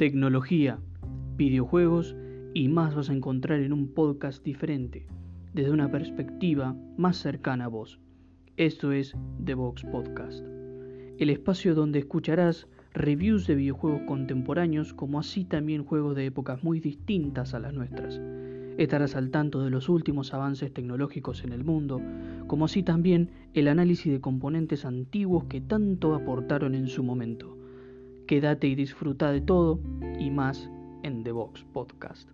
Tecnología, videojuegos y más vas a encontrar en un podcast diferente, desde una perspectiva más cercana a vos. Esto es The Box Podcast, el espacio donde escucharás reviews de videojuegos contemporáneos como así también juegos de épocas muy distintas a las nuestras. Estarás al tanto de los últimos avances tecnológicos en el mundo, como así también el análisis de componentes antiguos que tanto aportaron en su momento. Quédate y disfruta de todo y más en The Box Podcast.